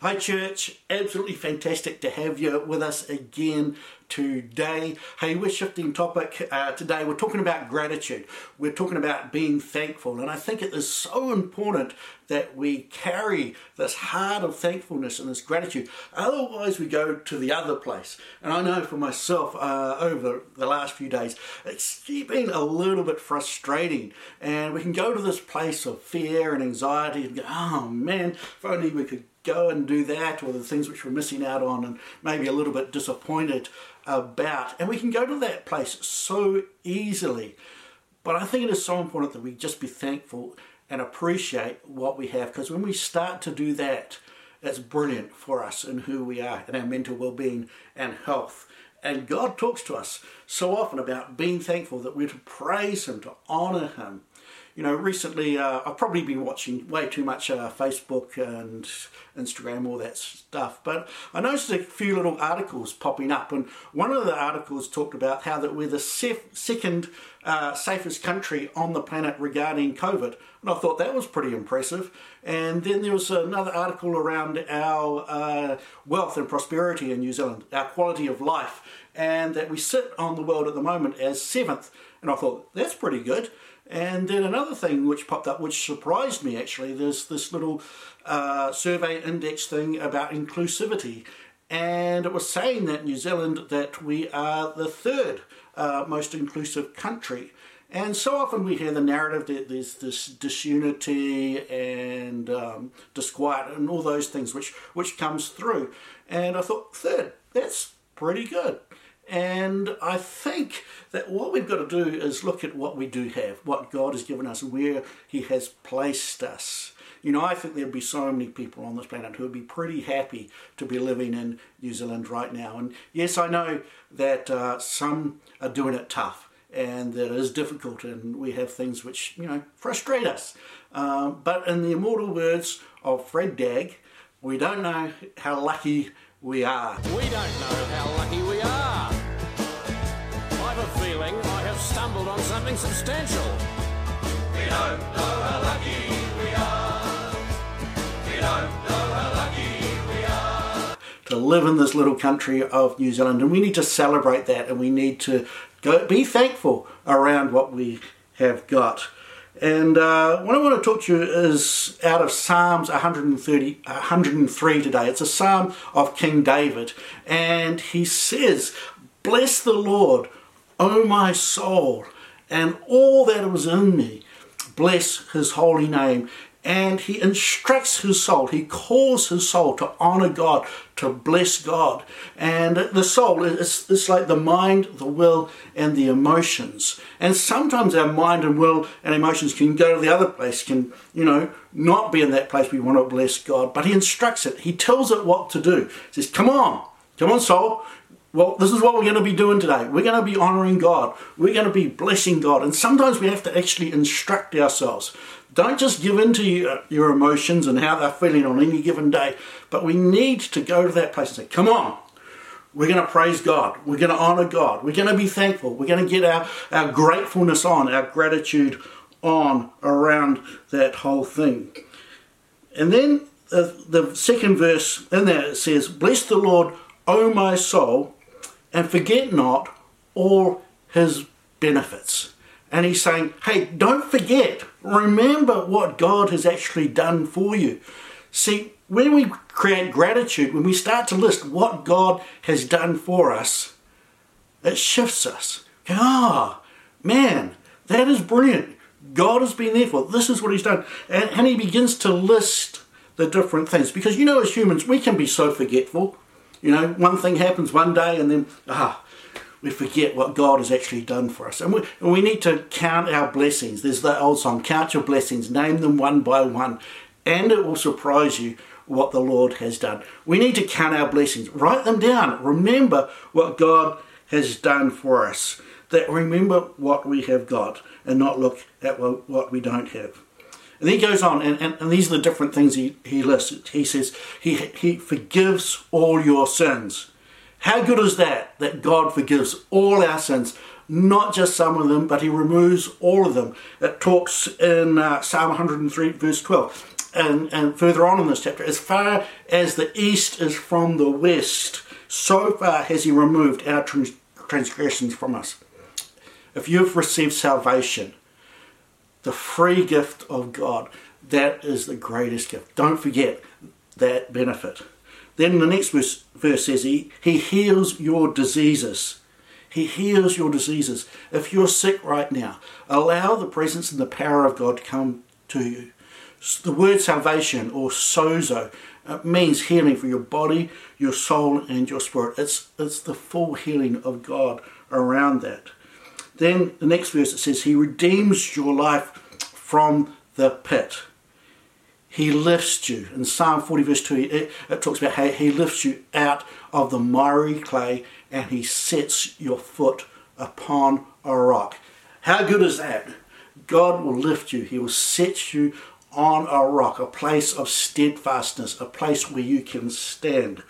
Hi, church. Absolutely fantastic to have you with us again today. Hey, we're shifting topic uh, today. We're talking about gratitude. We're talking about being thankful. And I think it is so important that we carry this heart of thankfulness and this gratitude. Otherwise, we go to the other place. And I know for myself, uh, over the last few days, it's been a little bit frustrating. And we can go to this place of fear and anxiety and go, oh man, if only we could go and do that, or the things which we're missing out on, and maybe a little bit disappointed about. And we can go to that place so easily. But I think it is so important that we just be thankful and appreciate what we have, because when we start to do that, it's brilliant for us and who we are and our mental well-being and health. And God talks to us so often about being thankful that we're to praise Him, to honor Him, you know, recently uh, I've probably been watching way too much uh, Facebook and Instagram, all that stuff. But I noticed a few little articles popping up, and one of the articles talked about how that we're the sef- second uh, safest country on the planet regarding COVID, and I thought that was pretty impressive. And then there was another article around our uh, wealth and prosperity in New Zealand, our quality of life, and that we sit on the world at the moment as seventh. And I thought that's pretty good. And then another thing which popped up, which surprised me actually, there's this little uh, survey index thing about inclusivity. And it was saying that New Zealand, that we are the third uh, most inclusive country. And so often we hear the narrative that there's this disunity and um, disquiet and all those things which, which comes through. And I thought, third, that's pretty good. And I think that what we've got to do is look at what we do have, what God has given us, where He has placed us. You know, I think there'd be so many people on this planet who would be pretty happy to be living in New Zealand right now. And yes, I know that uh, some are doing it tough and that it is difficult, and we have things which, you know, frustrate us. Um, but in the immortal words of Fred Dagg, we don't know how lucky we are. We don't know how lucky we are. Something substantial. We don't know how lucky we are. We don't know how lucky we are. To live in this little country of New Zealand, and we need to celebrate that, and we need to go be thankful around what we have got. And uh, what I want to talk to you is out of Psalms 130, 103 today. It's a psalm of King David. And he says, Bless the Lord, O my soul, and all that was in me. Bless his holy name and he instructs his soul. He calls his soul to honor God, to bless God. And the soul is it's like the mind, the will, and the emotions. And sometimes our mind and will and emotions can go to the other place, can, you know, not be in that place we want to bless God. But he instructs it, he tells it what to do. He says, Come on, come on, soul. Well, this is what we're going to be doing today. We're going to be honoring God. We're going to be blessing God. And sometimes we have to actually instruct ourselves. Don't just give in to your, emotions and how they're feeling on any given day, but we need to go to that place and say, Come on, we're going to praise God. We're going to honor God. We're going to be thankful. We're going to get our, our gratefulness on, our gratitude on around that whole thing. And then the, the second verse in there it says, Bless the Lord, O my soul, and forget not all his benefits. And he's saying, hey, don't forget, remember what God has actually done for you. See, when we create gratitude, when we start to list what God has done for us, it shifts us. Ah, oh, man, that is brilliant. God has been there for this is what he's done. And, and he begins to list the different things. Because you know, as humans, we can be so forgetful. You know, one thing happens one day and then, ah, we forget what God has actually done for us. And we, and we need to count our blessings. There's the old song, Count Your Blessings, name them one by one, and it will surprise you what the Lord has done. We need to count our blessings, write them down, remember what God has done for us. That remember what we have got and not look at what we don't have. And he goes on, and, and, and, these are the different things he, he lists. He says, he, he forgives all your sins. How good is that? That God forgives all our sins, not just some of them, but He removes all of them. It talks in uh, Psalm 103, verse 12. and, and further on in this chapter, as far as the east is from the west, so far has he removed our trans- transgressions from us. If you've received salvation, the free gift of God, that is the greatest gift. Don't forget that benefit. Then the next verse, verse says, he, he heals your diseases. He heals your diseases. If you're sick right now, allow the presence and the power of God to come to you. The word salvation or sozo it means healing for your body, your soul, and your spirit. It's, it's the full healing of God around that. Then the next verse it says, He redeems your life from the pit. He lifts you. In Psalm 40, verse 2, it, it talks about how He lifts you out of the miry clay and He sets your foot upon a rock. How good is that? God will lift you, He will set you on a rock, a place of steadfastness, a place where you can stand.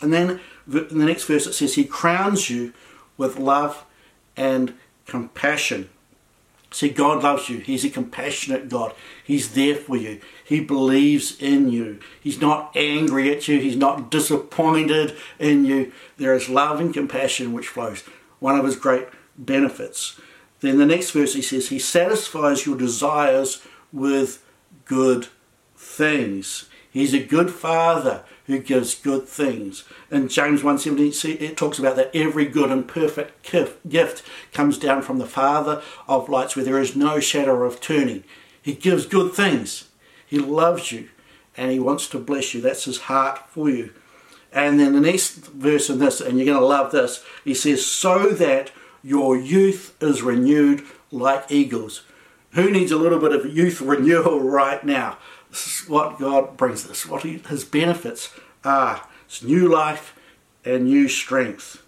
And then in the next verse it says, He crowns you with love and compassion. See, God loves you. He's a compassionate God. He's there for you. He believes in you. He's not angry at you. He's not disappointed in you. There is love and compassion which flows. One of his great benefits. Then the next verse he says, He satisfies your desires with good things. He's a good father who gives good things. In James 1.17 it talks about that every good and perfect gift comes down from the Father of lights where there is no shadow of turning. He gives good things. He loves you and he wants to bless you. That's his heart for you. And then the next verse in this, and you're going to love this, he says, so that your youth is renewed like eagles. Who needs a little bit of youth renewal right now? This is what God brings us, what he, His benefits are. It's new life and new strength.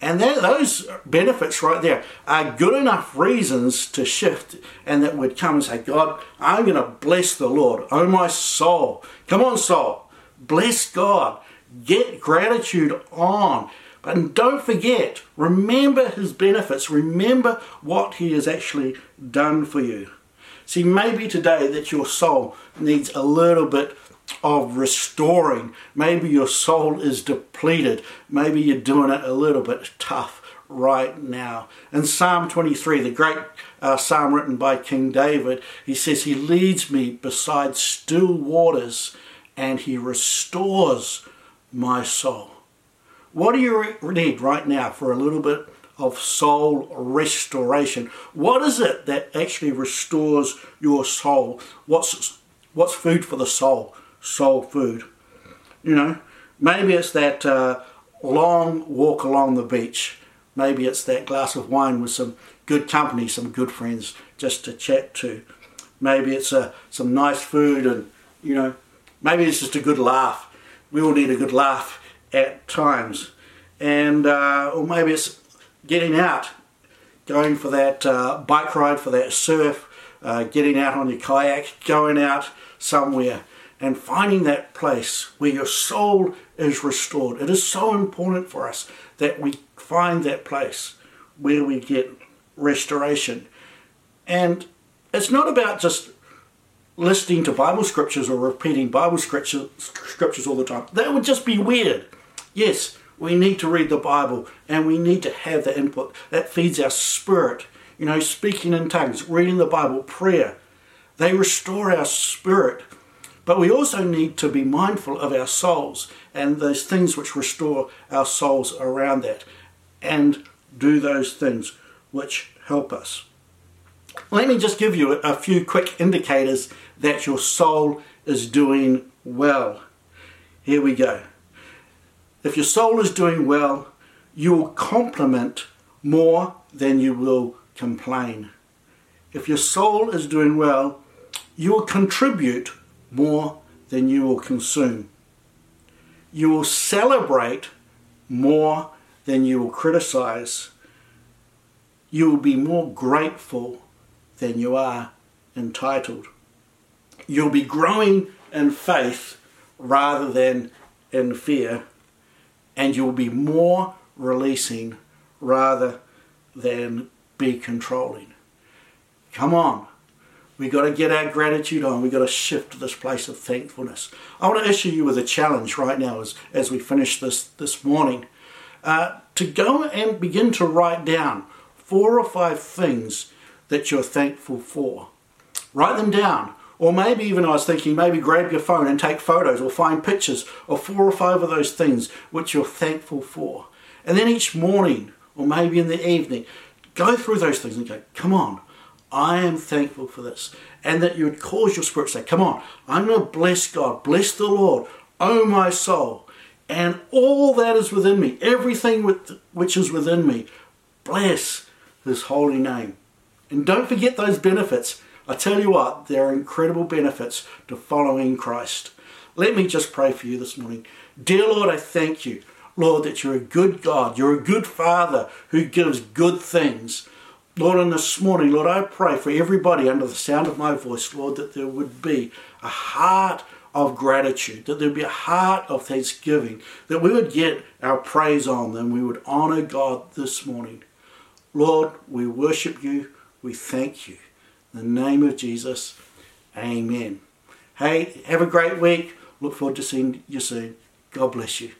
And that, those benefits right there are good enough reasons to shift and that would come and say, God, I'm going to bless the Lord. Oh, my soul. Come on, soul. Bless God. Get gratitude on. But don't forget, remember his benefits. Remember what he has actually done for you. See, maybe today that your soul needs a little bit of restoring. Maybe your soul is depleted. Maybe you're doing it a little bit tough right now. In Psalm 23, the great uh, psalm written by King David, he says, He leads me beside still waters and He restores my soul. What do you need right now for a little bit of soul restoration? What is it that actually restores your soul? What's what's food for the soul? Soul food. You know, maybe it's that uh, long walk along the beach. Maybe it's that glass of wine with some good company, some good friends just to chat to. Maybe it's uh, some nice food and, you know, maybe it's just a good laugh. We all need a good laugh at times. And, uh, or maybe it's getting out, going for that uh, bike ride, for that surf, uh, getting out on your kayak, going out somewhere and finding that place where your soul is restored. It is so important for us that we find that place where we get restoration. And it's not about just listening to Bible scriptures or repeating Bible scriptures, scriptures all the time. That would just be weird. Yes, we need to read the Bible and we need to have that input. That feeds our spirit. You know, speaking in tongues, reading the Bible, prayer. They restore our spirit. But we also need to be mindful of our souls and those things which restore our souls around that and do those things which help us. Let me just give you a few quick indicators that your soul is doing well. Here we go. If your soul is doing well, you will compliment more than you will complain. If your soul is doing well, you will contribute more than you will consume. You will celebrate more than you will criticize. You will be more grateful than you are entitled. You'll be growing in faith rather than in fear, and you'll be more releasing rather than be controlling. Come on, We got to get our gratitude on. We got to shift to this place of thankfulness. I want to issue you with a challenge right now as, as we finish this this morning uh, to go and begin to write down four or five things that you're thankful for. Write them down. Or maybe even I was thinking, maybe grab your phone and take photos or find pictures of four or five of those things which you're thankful for. And then each morning, or maybe in the evening, go through those things and go, come on, I am thankful for this. And that you would cause your spirit to say, come on, I'm going to bless God, bless the Lord, oh my soul. And all that is within me, everything which is within me, bless his holy name. And don't forget those benefits. I tell you what, there are incredible benefits to following Christ. Let me just pray for you this morning. Dear Lord, I thank you, Lord, that you're a good God. You're a good Father who gives good things. Lord, and this morning, Lord, I pray for everybody under the sound of my voice, Lord, that there would be a heart of gratitude, that there would be a heart of thanksgiving, that we would get our praise on them, we would honor God this morning. Lord, we worship you, we thank you. In the name of Jesus, amen. Hey, have a great week. Look forward to seeing you soon. God bless you.